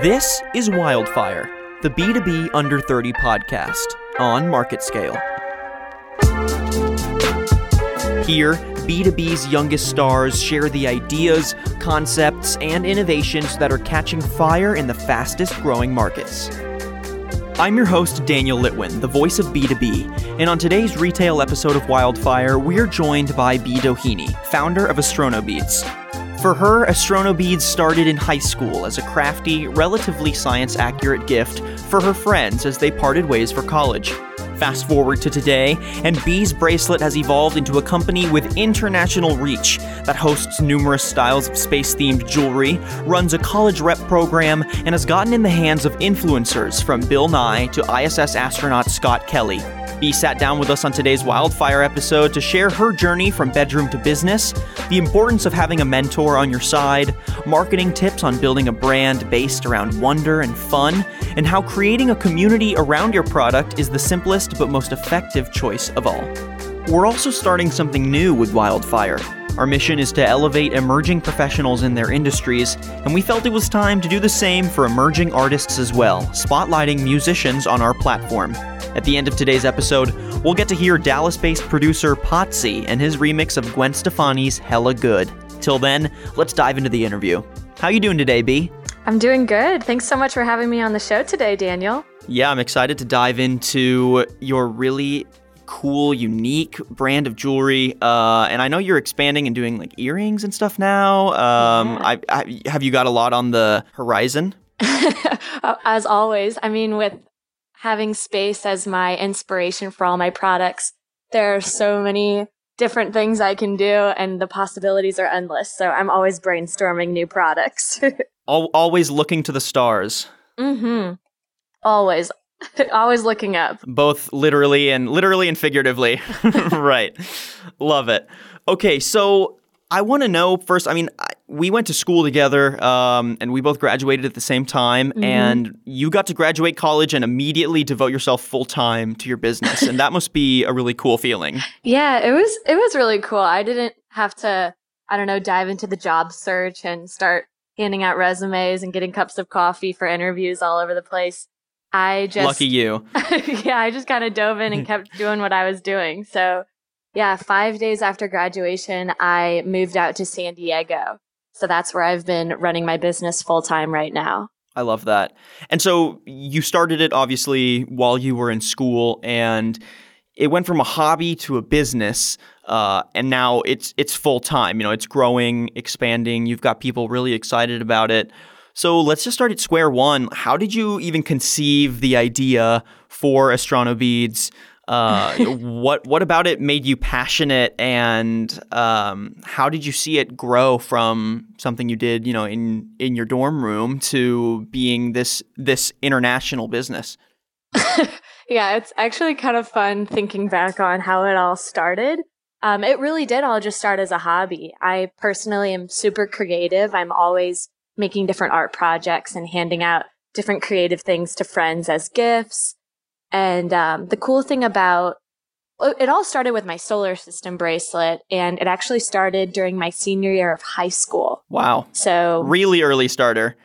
This is Wildfire, the B2B Under 30 podcast on MarketScale. Here, B2B's youngest stars share the ideas, concepts, and innovations that are catching fire in the fastest growing markets. I'm your host, Daniel Litwin, the voice of B2B, and on today's retail episode of Wildfire, we're joined by Bee Doheny, founder of Astronobeads. For her, Astronobeads started in high school as a crafty, relatively science accurate gift for her friends as they parted ways for college. Fast forward to today, and Bee's bracelet has evolved into a company with international reach that hosts numerous styles of space themed jewelry, runs a college rep program, and has gotten in the hands of influencers from Bill Nye to ISS astronaut Scott Kelly. Bee sat down with us on today's Wildfire episode to share her journey from bedroom to business, the importance of having a mentor on your side, marketing tips on building a brand based around wonder and fun, and how creating a community around your product is the simplest but most effective choice of all. We're also starting something new with Wildfire. Our mission is to elevate emerging professionals in their industries, and we felt it was time to do the same for emerging artists as well, spotlighting musicians on our platform. At the end of today's episode, we'll get to hear Dallas based producer Potsy and his remix of Gwen Stefani's Hella Good. Till then, let's dive into the interview. How you doing today, Bee? I'm doing good. Thanks so much for having me on the show today, Daniel. Yeah, I'm excited to dive into your really cool, unique brand of jewelry. Uh, and I know you're expanding and doing like earrings and stuff now. Um, Yeah. I, I, have you got a lot on the horizon? as always, I mean, with having space as my inspiration for all my products, there are so many different things I can do, and the possibilities are endless. So I'm always brainstorming new products. Al- always looking to the stars, mm-hmm. Always, always looking up. both literally and literally and figuratively. right. Love it. Okay, so I want to know first. I mean, I, we went to school together, um, and we both graduated at the same time. Mhm. And you got to graduate college and immediately devote yourself full time to your business, and that must be a really cool feeling. Yeah, it was it was really cool. I didn't have to, I don't know, dive into the job search and start handing out resumes and getting cups of coffee for interviews all over the place. I just Lucky you. yeah, I just kind of dove in and kept doing what I was doing. So, yeah, 5 days after graduation, I moved out to San Diego. So that's where I've been running my business full time right now. I love that. And so you started it obviously while you were in school, and it went from a hobby to a business, uh, and now it's it's full time. You know, it's growing, expanding. You've got people really excited about it. So let's just start at square one. How did you even conceive the idea for Astronobeads? Uh, what what about it made you passionate, and um, how did you see it grow from something you did, you know, in in your dorm room to being this this international business? yeah, it's actually kind of fun thinking back on how it all started. Um, it really did all just start as a hobby. I personally am super creative. I'm always making different art projects and handing out different creative things to friends as gifts. And um, the cool thing about it all started with my solar system bracelet, and it actually started during my senior year of high school. Wow, So really early starter.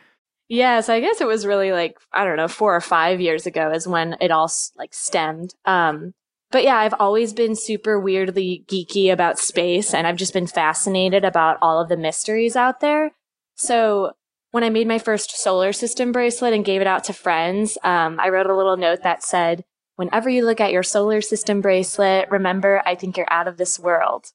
yeah, so I guess it was really like I don't know, four or five years ago is when it all like stemmed. Um, but yeah, I've always been super weirdly geeky about space, and I've just been fascinated about all of the mysteries out there. So when I made my first solar system bracelet and gave it out to friends, um, I wrote a little note that said, "Whenever you look at your solar system bracelet, remember I think you're out of this world."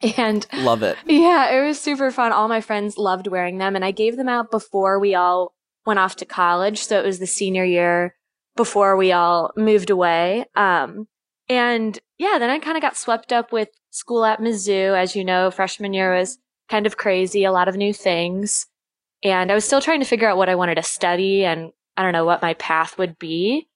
And Love it. yeah, it was super fun. All my friends loved wearing them, and I gave them out before we all went off to college. So it was the senior year before we all moved away. Um, and yeah, then I kind of got swept up with school at Mizzou. As you know, freshman year was kind of crazy, a lot of new things. And I was still trying to figure out what I wanted to study and I don't know what my path would be.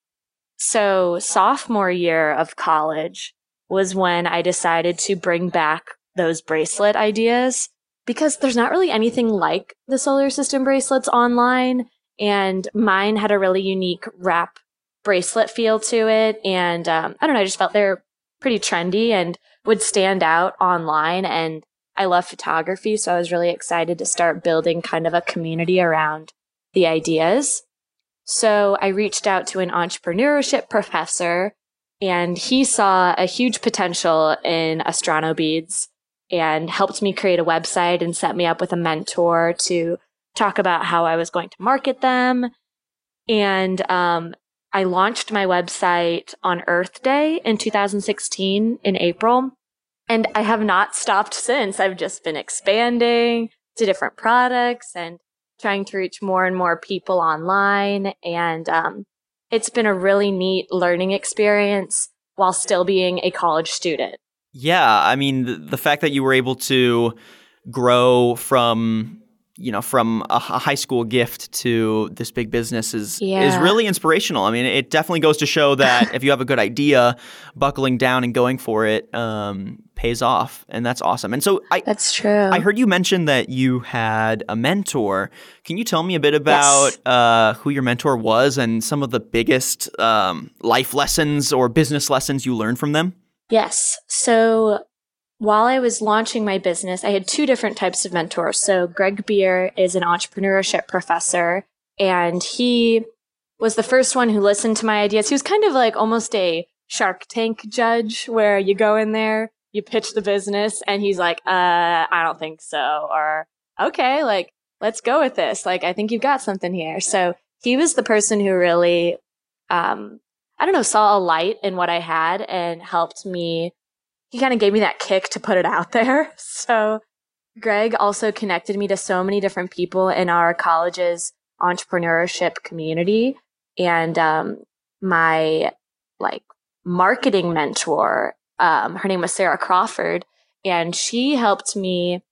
So sophomore year of college was when I decided to bring back those bracelet ideas because there's not really anything like the solar system bracelets online. And mine had a really unique wrap bracelet feel to it. And um, I don't know, I just felt they're pretty trendy and would stand out online. And I love photography. So I was really excited to start building kind of a community around the ideas. So I reached out to an entrepreneurship professor and he saw a huge potential in Astronobeads and helped me create a website and set me up with a mentor to talk about how I was going to market them. And um, I launched my website on Earth Day in 2016 in April. And I have not stopped since. I've just been expanding to different products and trying to reach more and more people online. And um, it's been a really neat learning experience while still being a college student. Yeah, I mean, the, the fact that you were able to grow from you know from a, high school gift to this big business is yeah. is really inspirational. I mean, it definitely goes to show that if you have a good idea, buckling down and going for it um, pays off, and that's awesome. And so I that's true. I heard you mention that you had a mentor. Can you tell me a bit about yes. uh, who your mentor was and some of the biggest um, life lessons or business lessons you learned from them? Yes. So while I was launching my business, I had two different types of mentors. So Greg Beer is an entrepreneurship professor, and he was the first one who listened to my ideas. He was kind of like almost a Shark Tank judge, where you go in there, you pitch the business, and he's like, "Uh, I don't think so," or "Okay, like let's go with this. Like I think you've got something here." So he was the person who really, um, I don't know, saw a light in what I had and helped me he kind of gave me that kick to put it out there. So Greg also connected me to so many different people in our college's entrepreneurship community. And um, my like marketing mentor, um, her name was Sarah Crawford, and she helped me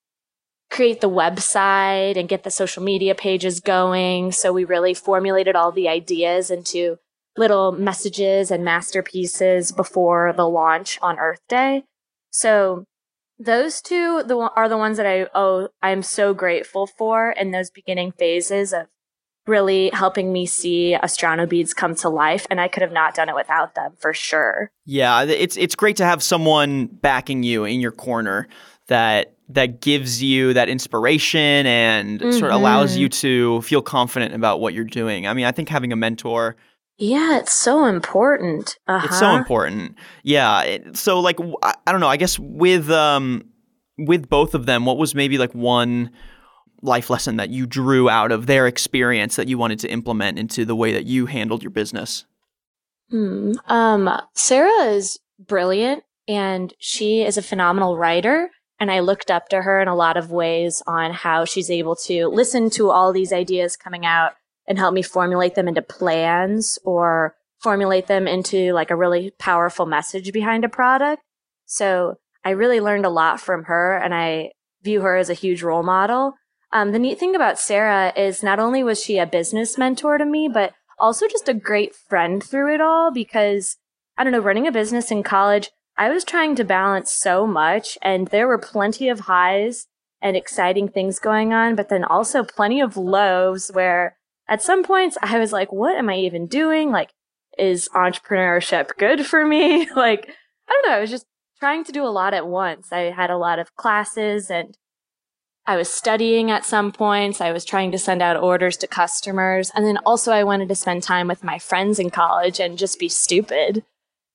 create the website and get the social media pages going. So we really formulated all the ideas into little messages and masterpieces before the launch on Earth Day. So those two the, are the ones that I oh I'm so grateful for in those beginning phases of really helping me see astronobeads come to life and I could have not done it without them for sure. Yeah, it's it's great to have someone backing you in your corner that that gives you that inspiration and mm-hmm. sort of allows you to feel confident about what you're doing. I mean, I think having a mentor yeah, it's so important. Uh-huh. It's so important. Yeah. so like I, I don't know, I guess with um with both of them, what was maybe like one life lesson that you drew out of their experience that you wanted to implement into the way that you handled your business? Hmm. Um, Sarah is brilliant and she is a phenomenal writer. And I looked up to her in a lot of ways on how she's able to listen to all these ideas coming out and help me formulate them into plans or formulate them into like a really powerful message behind a product. So I really learned a lot from her and I view her as a huge role model. Um, the neat thing about Sarah is not only was she a business mentor to me, but also just a great friend through it all because I don't know, running a business in college, I was trying to balance so much and there were plenty of highs and exciting things going on, but then also plenty of lows where at some points I was like, what am I even doing? Like, is entrepreneurship good for me? like, I don't know. I was just trying to do a lot at once. I had a lot of classes and I was studying at some points. I was trying to send out orders to customers. And then also I wanted to spend time with my friends in college and just be stupid.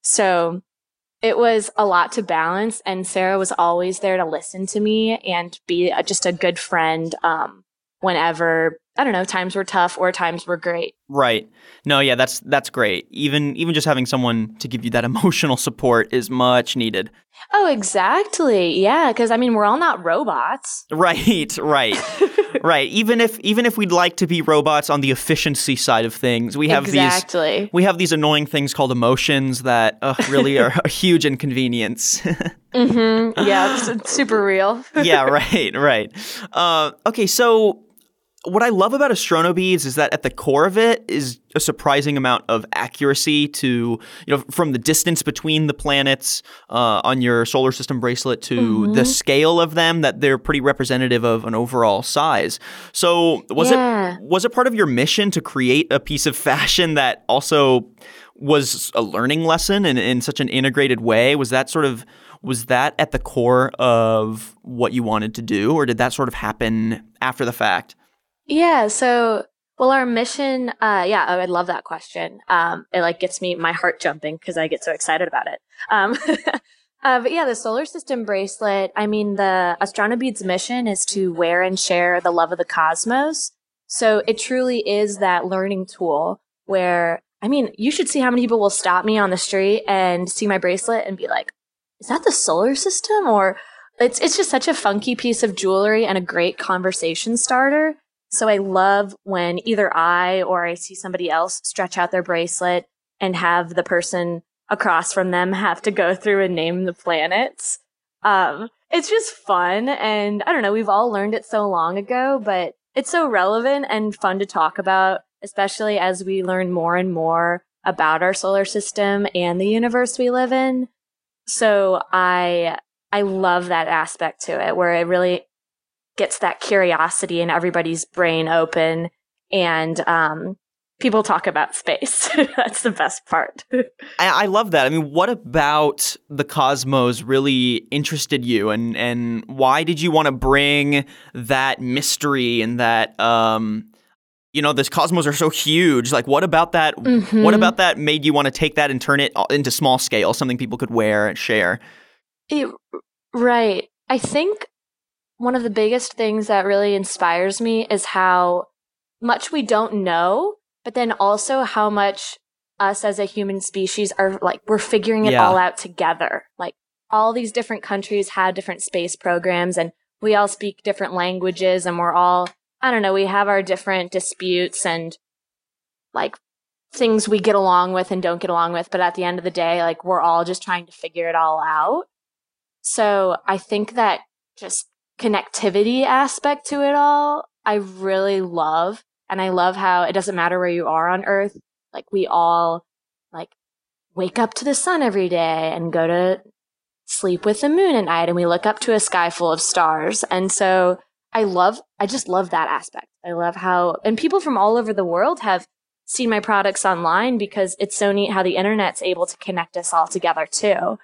So it was a lot to balance. And Sarah was always there to listen to me and be just a good friend. Um, whenever I don't know, times were tough or times were great. Right. No, yeah, that's that's great. Even even just having someone to give you that emotional support is much needed. Oh, exactly. Yeah, cuz I mean, we're all not robots. Right, right. right. Even if even if we'd like to be robots on the efficiency side of things, we have exactly. these we have these annoying things called emotions that uh, really are a huge inconvenience. mhm. Yeah, it's super real. yeah, right, right. Uh, okay, so what I love about astronobeads is that at the core of it is a surprising amount of accuracy to, you know, from the distance between the planets uh, on your solar system bracelet to mm-hmm. the scale of them, that they're pretty representative of an overall size. So was yeah. it was it part of your mission to create a piece of fashion that also was a learning lesson in, in such an integrated way? Was that sort of was that at the core of what you wanted to do, or did that sort of happen after the fact? Yeah. So Well, our mission, uh, yeah, I would love that question. Um, it like gets me my heart jumping because I get so excited about it. Um, uh, but yeah, the solar system bracelet. I mean, the Astronobead's mission is to wear and share the love of the cosmos. So it truly is that learning tool where, I mean, you should see how many people will stop me on the street and see my bracelet and be like, "Is that the solar system?" Or it's it's just such a funky piece of jewelry and a great conversation starter so I love when either I or I see somebody else stretch out their bracelet and have the person across from them have to go through and name the planets. Um, it's just fun. And I don't know, we've all learned it so long ago, but it's so relevant and fun to talk about, especially as we learn more and more about our solar system and the universe we live in. So I, I love that aspect to it where it really gets that curiosity in everybody's brain open and um, people talk about space. That's the best part. I, I, love that. I mean, what about the cosmos really interested you, and and why did you want to bring that mystery and that? Um, you know, this cosmos are so huge. Like, what about that? Mm-hmm. What about that made you want to take that and turn it into small scale, something people could wear and share? It, right. I think one of the biggest things that really inspires me is how much we don't know, but then also how much us as a human species are like, we're figuring it yeah. all out together. Like, all these different countries have different space programs and we all speak different languages and we're all, I don't know, we have our different disputes and like things we get along with and don't get along with. But at the end of the day, like, we're all just trying to figure it all out. So I think that just connectivity aspect to it all, I really love. And I love how it doesn't matter where you are on Earth. Like we all like wake up to the sun every day and go to sleep with the moon at night and we look up to a sky full of stars. And so I love, I just love that aspect. I love how, and people from all over the world have seen my products online because it's so neat how the internet's able to connect us all together too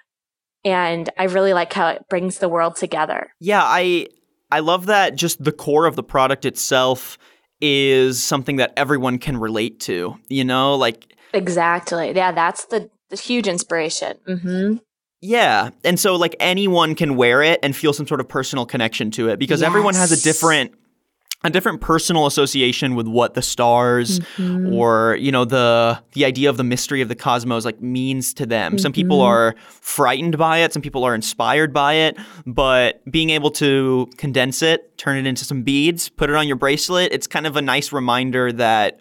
and I really like how it brings the world together. Yeah, I I love that just the core of the product itself is something that everyone can relate to, you know, like Exactly. Yeah, that's the, the huge inspiration. Mm-hmm. Yeah. And so like anyone can wear it and feel some sort of personal connection to it because yes. everyone has a different a different personal association with what the stars mm-hmm. or you know the the idea of the mystery of the cosmos like means to them. Mm-hmm. Some people mm-hmm. are frightened by it, some people are inspired by it, but being able to condense it, turn it into some beads, put it on your bracelet, it's kind of a nice reminder that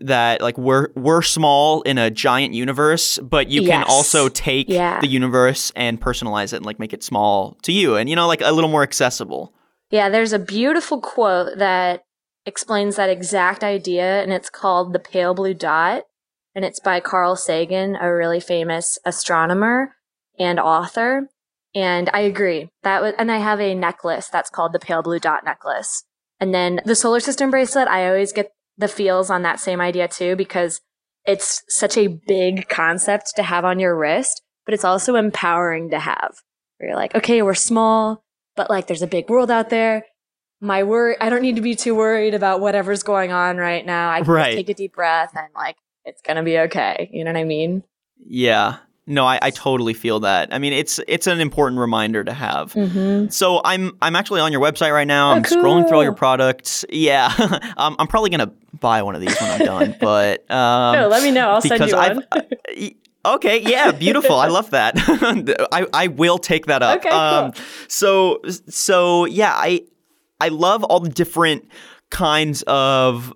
that like we're we're small in a giant universe, but you yes. can also take yeah. the universe and personalize it and like make it small to you and you know like a little more accessible. Yeah, there's a beautiful quote that explains that exact idea, and it's called The Pale Blue Dot. And it's by Carl Sagan, a really famous astronomer and author. And I agree. That was, and I have a necklace that's called the Pale Blue Dot necklace. And then the solar system bracelet, I always get the feels on that same idea too, because it's such a big concept to have on your wrist, but it's also empowering to have. Where you're like, okay, we're small, but like there's a big world out there. My worry, I don't need to be too worried about whatever's going on right now. I can right. take a deep breath and like it's gonna be okay. You know what I mean? Yeah. No, I, I totally feel that. I mean, it's it's an important reminder to have. Mm-hmm. So I'm I'm actually on your website right now. Oh, I'm cool. scrolling through all your products. Yeah, um, I'm probably gonna buy one of these when I'm done. But um, no, let me know. I'll send you one. Okay, yeah, beautiful. I love that. I, I will take that up. Okay, um, cool. So so yeah, I I love all the different kinds of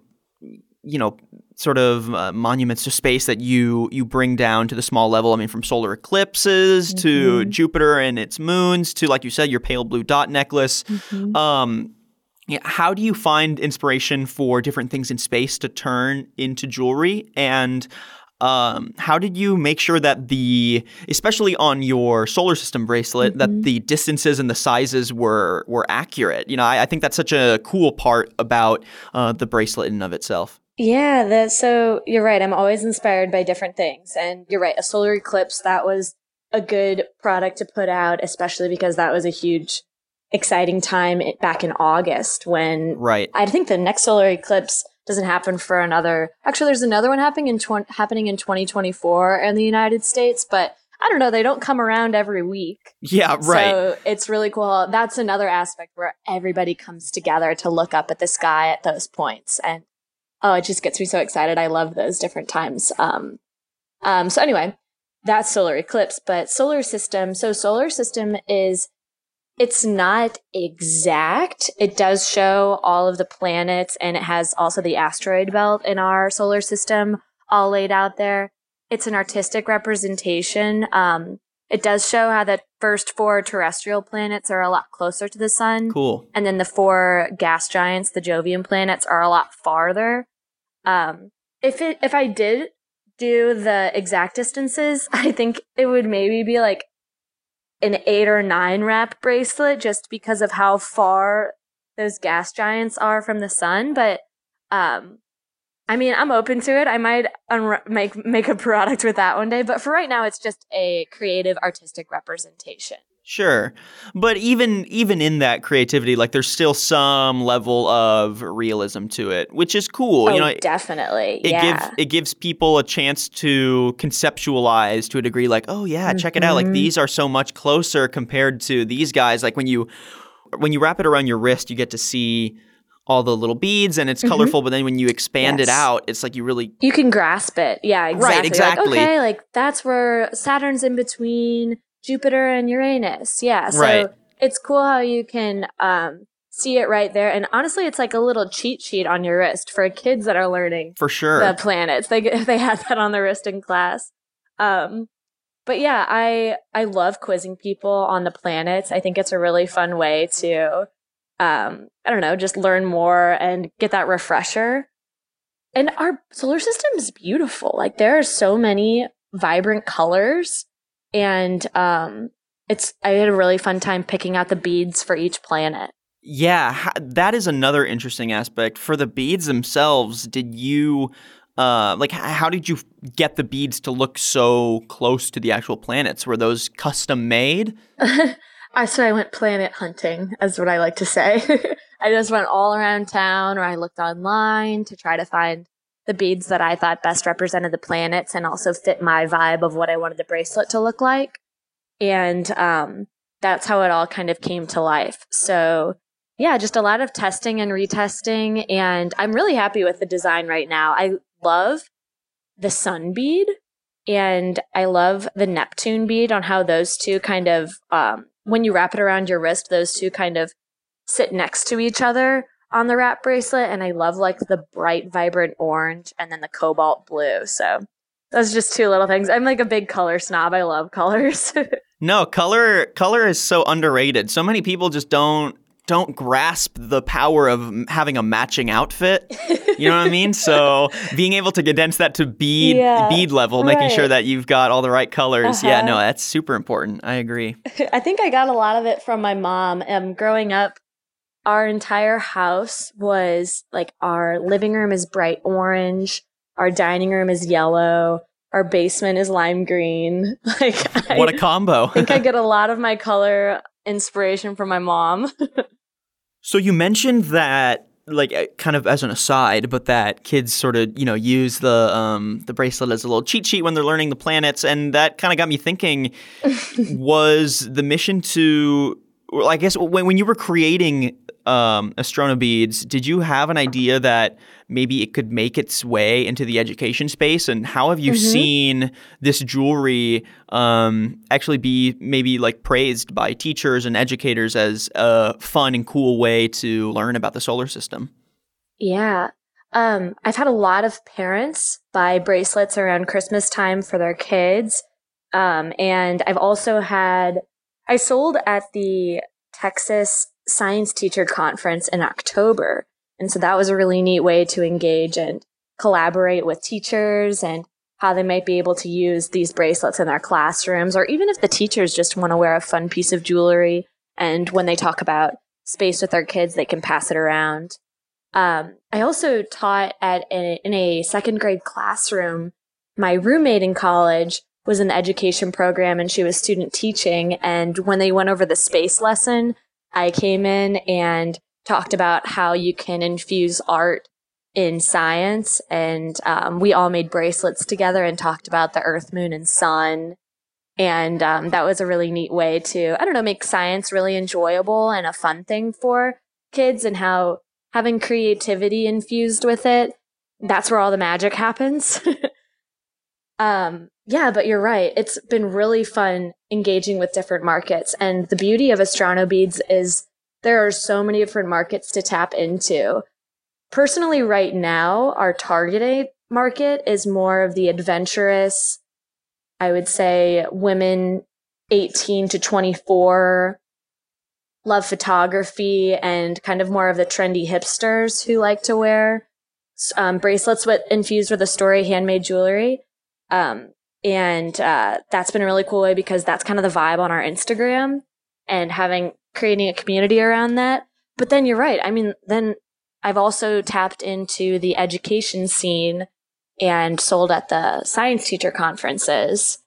you know sort of uh, monuments to space that you you bring down to the small level. I mean, from solar eclipses mm-hmm. to Jupiter and its moons to like you said, your pale blue dot necklace. Mm-hmm. Um, yeah, how do you find inspiration for different things in space to turn into jewelry? And um, how did you make sure that the, especially on your solar system bracelet, mm-hmm. that the distances and the sizes were were accurate? You know, I, I think that's such a cool part about uh, the bracelet in and of itself. Yeah, that, so you're right. I'm always inspired by different things, and you're right. A solar eclipse that was a good product to put out, especially because that was a huge, exciting time back in August when right. I think the next solar eclipse doesn't happen for another. Actually, there's another one happening in tw- happening in 2024 in the United States, but I don't know. They don't come around every week. Yeah, right. So it's really cool. That's another aspect where everybody comes together to look up at the sky at those points, and oh, it just gets me so excited. I love those different times. Um, um. So anyway, that's solar eclipse, but solar system. So solar system is it's not exact. It does show all of the planets and it has also the asteroid belt in our solar system all laid out there. It's an artistic representation. Um, it does show how the first four terrestrial planets are a lot closer to the sun. Cool. And then the four gas giants, the Jovian planets, are a lot farther. Um, if it, if I did do the exact distances, I think it would maybe be like an eight or nine wrap bracelet just because of how far those gas giants are from the sun. But um, I mean, I'm open to it. I might unra- make make a product with that one day. But for right now, it's just a creative, artistic representation. Sure. But even even in that creativity, like there's still some level of realism to it, which is cool. Oh, you know, it, definitely. it yeah. gives it gives people a chance to conceptualize to a degree like, oh yeah, check it out. Like Mhm. these are so much closer compared to these guys. Like when you when you wrap it around your wrist, you get to see all the little beads and it's Mhm. colorful, but then when you expand it out, it's like you really you can grasp it. Yeah, exactly. Like, exactly. okay, like that's where Saturn's in between Jupiter and Uranus. Yeah. So Right. it's cool how you can um, see it right there. And honestly, it's like a little cheat sheet on your wrist for kids that are learning for sure. the planets. They they had that on the wrist in class. Um, but yeah, I I love quizzing people on the planets. I think it's a really fun way to um, I don't know, just learn more and get that refresher. And our solar system is beautiful. Like there are so many vibrant colors and um it's I had a really fun time picking out the beads for each planet. Yeah, that is another interesting aspect. For the beads themselves, did you uh like how did you get the beads to look so close to the actual planets? Were those custom made? I so I went planet hunting, is what I like to say. I just went all around town, or I looked online to try to find the beads that I thought best represented the planets and also fit my vibe of what I wanted the bracelet to look like. And um, that's how it all kind of came to life. So yeah, just a lot of testing and retesting, and I'm really happy with the design right now. I love the sun bead and I love the Neptune bead on how those two kind of, um, when you wrap it around your wrist, those two kind of sit next to each other on the wrap bracelet. And I love like the bright, vibrant orange and then the cobalt blue. So those are just two little things. I'm like a big color snob. I love colors. No, color color is so underrated. So many people just don't don't grasp the power of having a matching outfit. You know what I mean? So being able to condense that to bead Yeah, bead level, making sure that you've got all the right colors. Yeah, Uh-huh. no, that's super important. I agree. I think I got a lot of it from my mom. Um, growing up, our entire house was like our living room is bright orange, our dining room is yellow, our basement is lime green. Like, I What a combo. I think I get a lot of my color inspiration from my mom. So you mentioned that, like, uh, kind of as an aside, but that kids sort of, you know, use the um, the bracelet as a little cheat sheet when they're learning the planets, and that kind of got me thinking: was the mission to, well, I guess, when when you were creating um, Astronobeads, did you have an idea that maybe it could make its way into the education space? And how have you Mhm. seen this jewelry um, actually be maybe like praised by teachers and educators as a fun and cool way to learn about the solar system? Yeah. Um, I've had a lot of parents buy bracelets around Christmas time for their kids. Um, and I've also had, I sold at the Texas Science Teacher Conference in October. And so that was a really neat way to engage and collaborate with teachers and how they might be able to use these bracelets in their classrooms, or even if the teachers just want to wear a fun piece of jewelry. And when they talk about space with their kids, they can pass it around. Um, I also taught at a, in a second grade classroom. My roommate in college was in the education program and she was student teaching. And when they went over the space lesson, I came in and talked about how you can infuse art in science. And um, we all made bracelets together and talked about the earth, moon, and sun. And um, that was a really neat way to, I don't know, make science really enjoyable and a fun thing for kids and how having creativity infused with it, that's where all the magic happens. um, yeah, but you're right. It's been really fun engaging with different markets. And the beauty of Astronobeads is there are so many different markets to tap into. Personally, right now, our targeted market is more of the adventurous, I would say women 18 to 24 love photography and kind of more of the trendy hipsters who like to wear um, bracelets with infused with a story handmade jewelry. Um, and uh, that's been a really cool way because that's kind of the vibe on our Instagram and having creating a community around that. But then you're right. I mean, then I've also tapped into the education scene and sold at the science teacher conferences.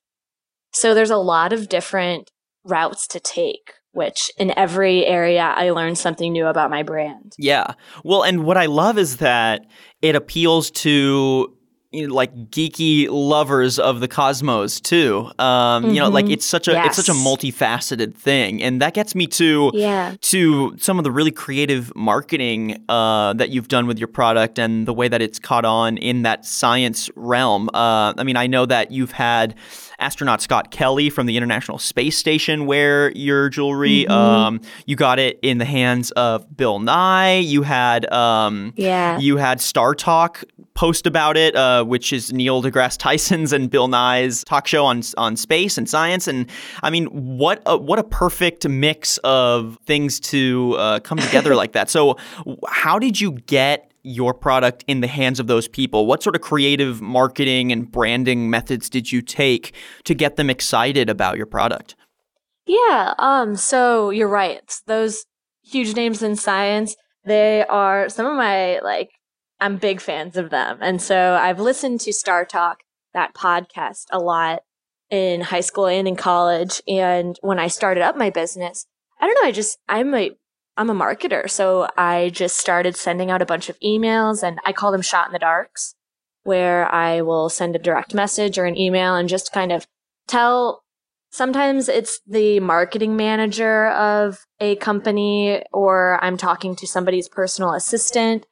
So there's a lot of different routes to take, which in every area I learned something new about my brand. Yeah. Well, and what I love is that it appeals to you know, like geeky lovers of the cosmos too. Um, mm-hmm. You know, like mm-hmm. it's such a yes. it's such a multifaceted thing, and that gets me to yeah. to some of the really creative marketing uh, that you've done with your product and the way that it's caught on in that science realm. Uh, I mean, I know that you've had astronaut Scott Kelly from the International Space Station wear your jewelry. Mm-hmm. Um, you got it in the hands of Bill Nye. You had um, yeah. You had StarTalk post about it, uh, which is Neil deGrasse Tyson's and Bill Nye's talk show on on space and science. And I mean, what a, what a perfect mix of things to uh, come together like that. So, how did you get your product in the hands of those people? What sort of creative marketing and branding methods did you take to get them excited about your product? Yeah, um so you're right. Those huge names in science, they are some of my like I'm big fans of them. And so I've listened to StarTalk, that podcast a lot in high school and in college and when I started up my business, I don't know, I just I'm a I'm a marketer. So I just started sending out a bunch of emails and I call them shot in the darks, where I will send a direct message or an email and just kind of tell. Sometimes it's the marketing manager of a company or I'm talking to somebody's personal assistant,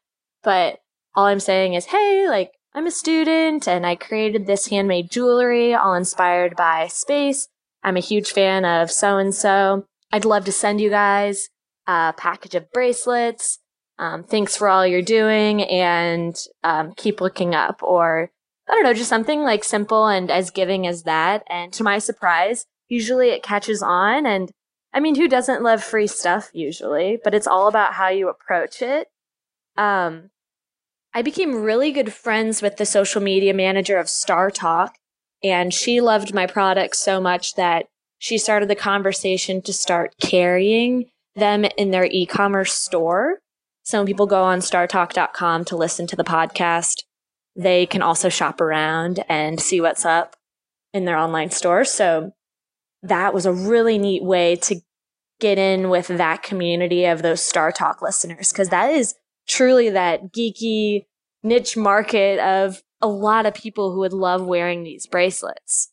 but all I'm saying is, Hey, like I'm a student and I created this handmade jewelry all inspired by space. I'm a huge fan of so and so. I'd love to send you guys a package of bracelets. Um, thanks for all you're doing and um, keep looking up. Or I don't know, just something like simple and as giving as that. And to my surprise, usually it catches on. And I mean, who doesn't love free stuff usually? But it's all about how you approach it. Um, I became really good friends with the social media manager of StarTalk, and she loved my product so much that she started the conversation to start carrying them in their e-commerce store. So people go on startalk.com to listen to the podcast, they can also shop around and see what's up in their online store. So that was a really neat way to get in with that community of those StarTalk listeners because that is truly that geeky niche market of a lot of people who would love wearing these bracelets.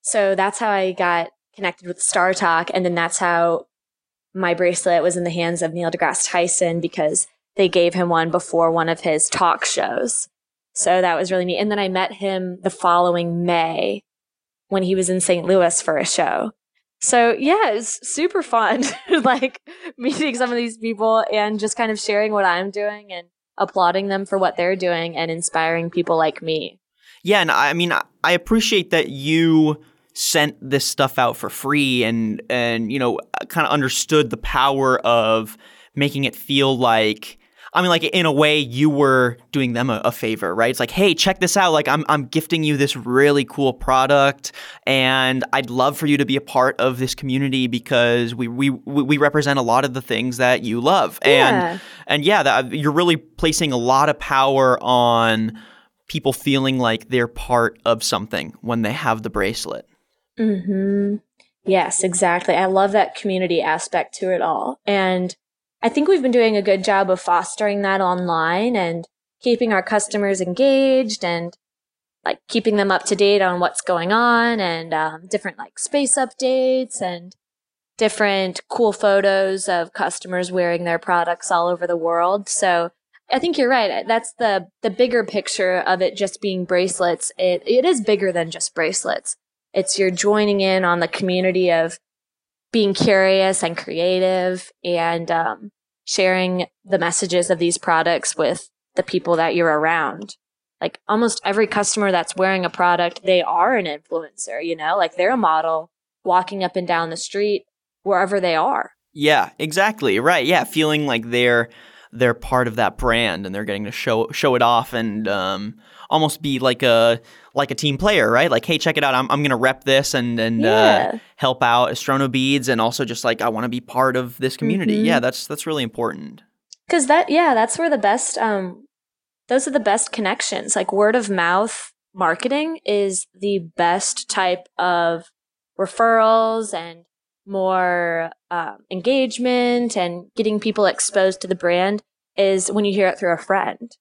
So that's how I got connected with StarTalk. And then that's how my bracelet was in the hands of Neil deGrasse Tyson because they gave him one before one of his talk shows. So that was really neat. And then I met him the following May when he was in St. Louis for a show. So yeah, it's super fun, like meeting some of these people and just kind of sharing what I'm doing and applauding them for what they're doing and inspiring people like me. Yeah, and I mean, I appreciate that you sent this stuff out for free and and you know kind of understood the power of making it feel like I mean, like in a way, you were doing them a, a, favor, right? It's like, hey, check this out. Like, I'm I'm gifting you this really cool product, and I'd love for you to be a part of this community because we we we represent a lot of the things that you love, yeah. and and yeah, that, you're really placing a lot of power on people feeling like they're part of something when they have the bracelet. Hmm. Yes, exactly. I love that community aspect to it all, and I think we've been doing a good job of fostering that online and keeping our customers engaged and like keeping them up to date on what's going on and um, different like space updates and different cool photos of customers wearing their products all over the world. So I think you're right. That's the the bigger picture of it just being bracelets. It it is bigger than just bracelets. It's you're joining in on the community of being curious and creative and um, sharing the messages of these products with the people that you're around. Like almost every customer that's wearing a product, they are an influencer, you know, like they're a model walking up and down the street wherever they are. Yeah, exactly. Right. Yeah. Feeling like they're they're part of that brand and they're getting to show show it off and um, almost be like a like a team player, right? Like, hey, check it out. I'm, I'm gonna rep this and and uh, yeah. uh, help out Astronobeads, and also just like I want to be part of this community. Mm-hmm. Yeah, that's that's really important. Because that, yeah, that's where the best. Um, those are the best connections. Like word of mouth marketing is the best type of referrals and more um, engagement and getting people exposed to the brand is when you hear it through a friend.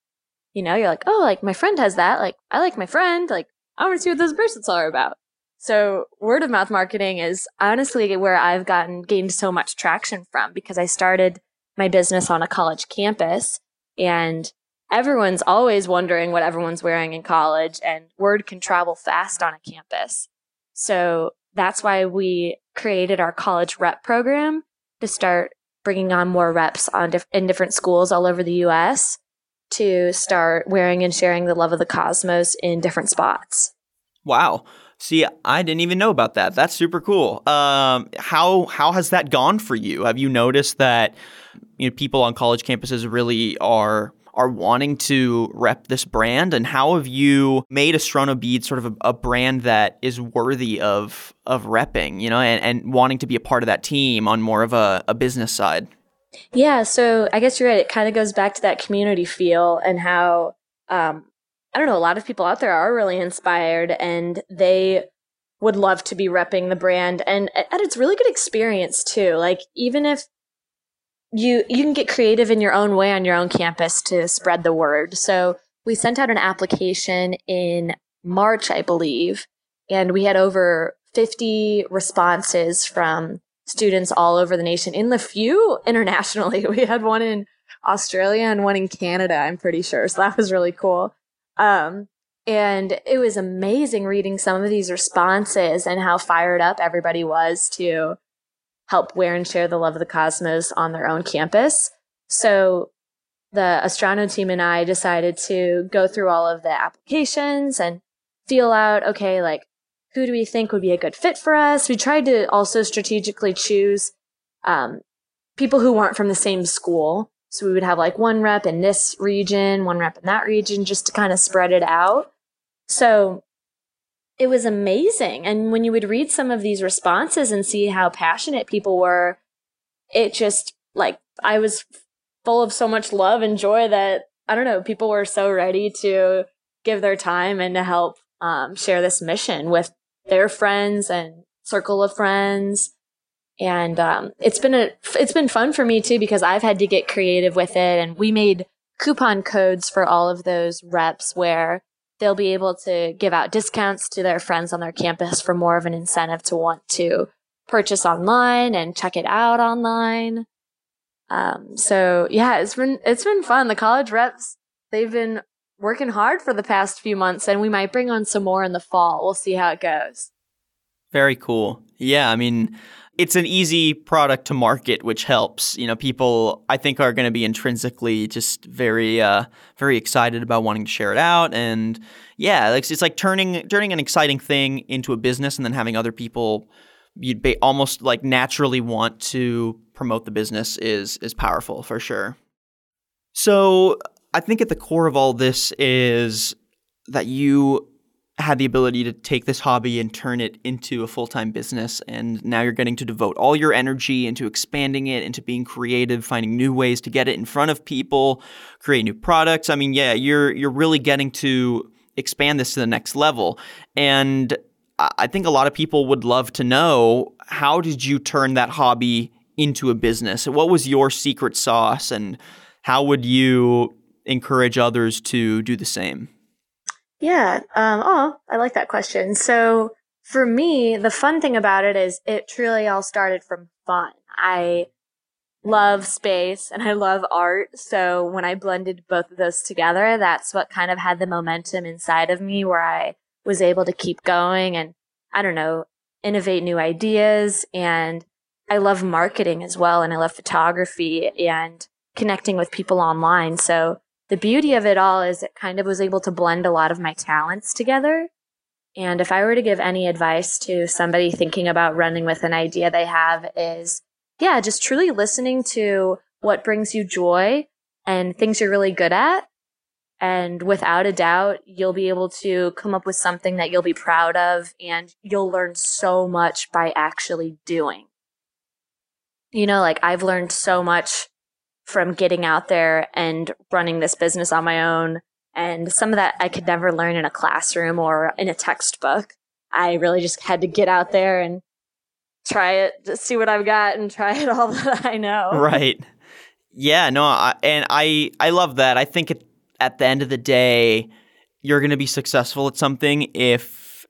You know, you're like, oh, like my friend has that. Like, I like my friend. Like, I want to see what those bracelets are about. So word of mouth marketing is honestly where I've gotten gained so much traction from because I started my business on a college campus and everyone's always wondering what everyone's wearing in college and word can travel fast on a campus. So that's why we created our college rep program to start bringing on more reps on diff- in different schools all over the US to start wearing and sharing the love of the cosmos in different spots. Wow. See, I didn't even know about that. That's super cool. Um, how how has that gone for you? Have you noticed that you know people on college campuses really are are wanting to rep this brand and how have you made Astronobead sort of a, a, brand that is worthy of of repping, you know, and, and wanting to be a part of that team on more of a, a business side? Yeah, so I guess you're right. It kind of goes back to that community feel and how um, I don't know, a lot of people out there are really inspired and they would love to be repping the brand and, and it's really good experience too. Like even if you you can get creative in your own way on your own campus to spread the word. So we sent out an application in March, I believe, and we had over 50 responses from students all over the nation in the few internationally. We had one in Australia and one in Canada, I'm pretty sure. So that was really cool. Um, and it was amazing reading some of these responses and how fired up everybody was to help wear and share the love of the cosmos on their own campus. So the Astrono team and I decided to go through all of the applications and feel out, okay, like who do we think would be a good fit for us? We tried to also strategically choose um, people who weren't from the same school. So we would have like one rep in this region, one rep in that region, just to kind of spread it out. So it was amazing. And when you would read some of these responses and see how passionate people were, it just like I was full of so much love and joy that I don't know, people were so ready to give their time and to help um, share this mission with their friends and circle of friends. And um, it's been a it's been fun for me too because I've had to get creative with it, and we made coupon codes for all of those reps where they'll be able to give out discounts to their friends on their campus for more of an incentive to want to purchase online and check it out online. Um, so yeah, it's been it's been fun. The college reps they've been working hard for the past few months, and we might bring on some more in the fall. We'll see how it goes. Very cool. Yeah, I mean, it's an easy product to market, which helps. You know, people I think are going to be intrinsically just very, uh, very excited about wanting to share it out, and yeah, it's, it's like turning turning an exciting thing into a business, and then having other people you'd be almost like naturally want to promote the business is is powerful for sure. So I think at the core of all this is that you had the ability to take this hobby and turn it into a full time business. And now you're getting to devote all your energy into expanding it, into being creative, finding new ways to get it in front of people, create new products. I mean, yeah, you're you're really getting to expand this to the next level. And I think a lot of people would love to know how did you turn that hobby into a business? What was your secret sauce and how would you encourage others to do the same? Yeah. Um, oh, I like that question. So for me, the fun thing about it is it truly all started from fun. I love space and I love art. So when I blended both of those together, that's what kind of had the momentum inside of me where I was able to keep going and I don't know, innovate new ideas. And I love marketing as well. And I love photography and connecting with people online. So the beauty of it all is it kind of was able to blend a lot of my talents together. And if I were to give any advice to somebody thinking about running with an idea they have is, yeah, just truly listening to what brings you joy and things you're really good at. And without a doubt, you'll be able to come up with something that you'll be proud of and you'll learn so much by actually doing. You know, like I've learned so much from getting out there and running this business on my own. And some of that I could never learn in a classroom or in a textbook. I really just had to get out there and try it, see what I've got and try it all that I know. Right. Yeah, no, I, and I I love that. I think it, at the end of the day, you're going to be successful at something if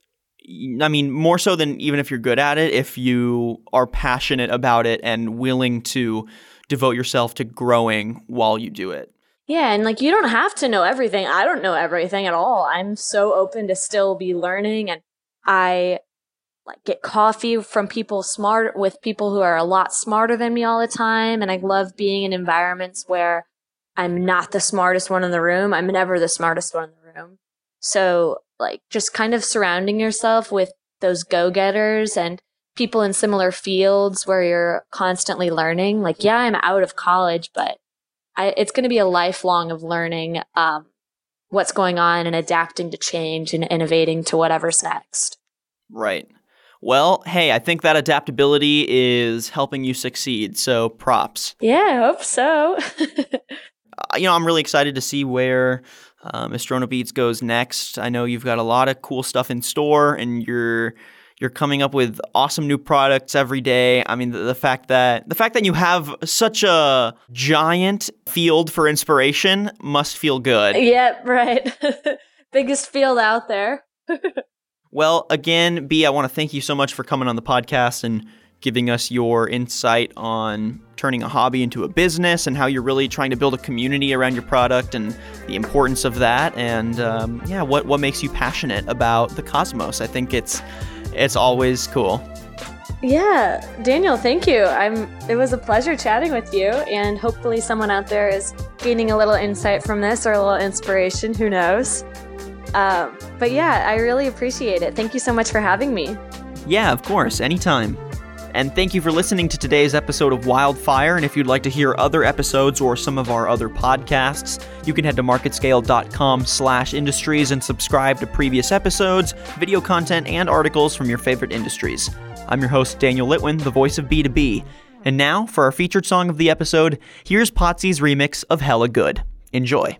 I mean, more so than even if you're good at it, if you are passionate about it and willing to devote yourself to growing while you do it. Yeah, and like you don't have to know everything. I don't know everything at all. I'm so open to still be learning and I like get coffee from people smart with people who are a lot smarter than me all the time and I love being in environments where I'm not the smartest one in the room. I'm never the smartest one in the room. So like just kind of surrounding yourself with those go-getters and people in similar fields where you're constantly learning. Like, yeah, I'm out of college, but I, it's going to be a lifelong of learning um, what's going on and adapting to change and innovating to whatever's next. Right. Well, hey, I think that adaptability is helping you succeed. So props. Yeah, I hope so. uh, you know, I'm really excited to see where uh, Astronobeads goes next. I know you've got a lot of cool stuff in store and you're you're coming up with awesome new products every day. I mean, the, the, fact that the fact that you have such a giant field for inspiration must feel good. Yep, right. Biggest field out there. well, again, Bee, I want to thank you so much for coming on the podcast and giving us your insight on turning a hobby into a business and how you're really trying to build a community around your product and the importance of that and um, yeah what, what makes you passionate about the cosmos i think it's it's always cool. Yeah, Daniel, thank you. I'm it was a pleasure chatting with you and hopefully someone out there is gaining a little insight from this or a little inspiration, who knows. Um, but yeah, I really appreciate it. Thank you so much for having me. Yeah, of course, anytime. And thank you for listening to today's episode of Wildfire. And if you'd like to hear other episodes or some of our other podcasts, you can head to marketscale.com slash industries and subscribe to previous episodes, video content, and articles from your favorite industries. I'm your host, Daniel Litwin, the voice of B2B. And now, for our featured song of the episode, here's Potsy's remix of Hella Good. Enjoy.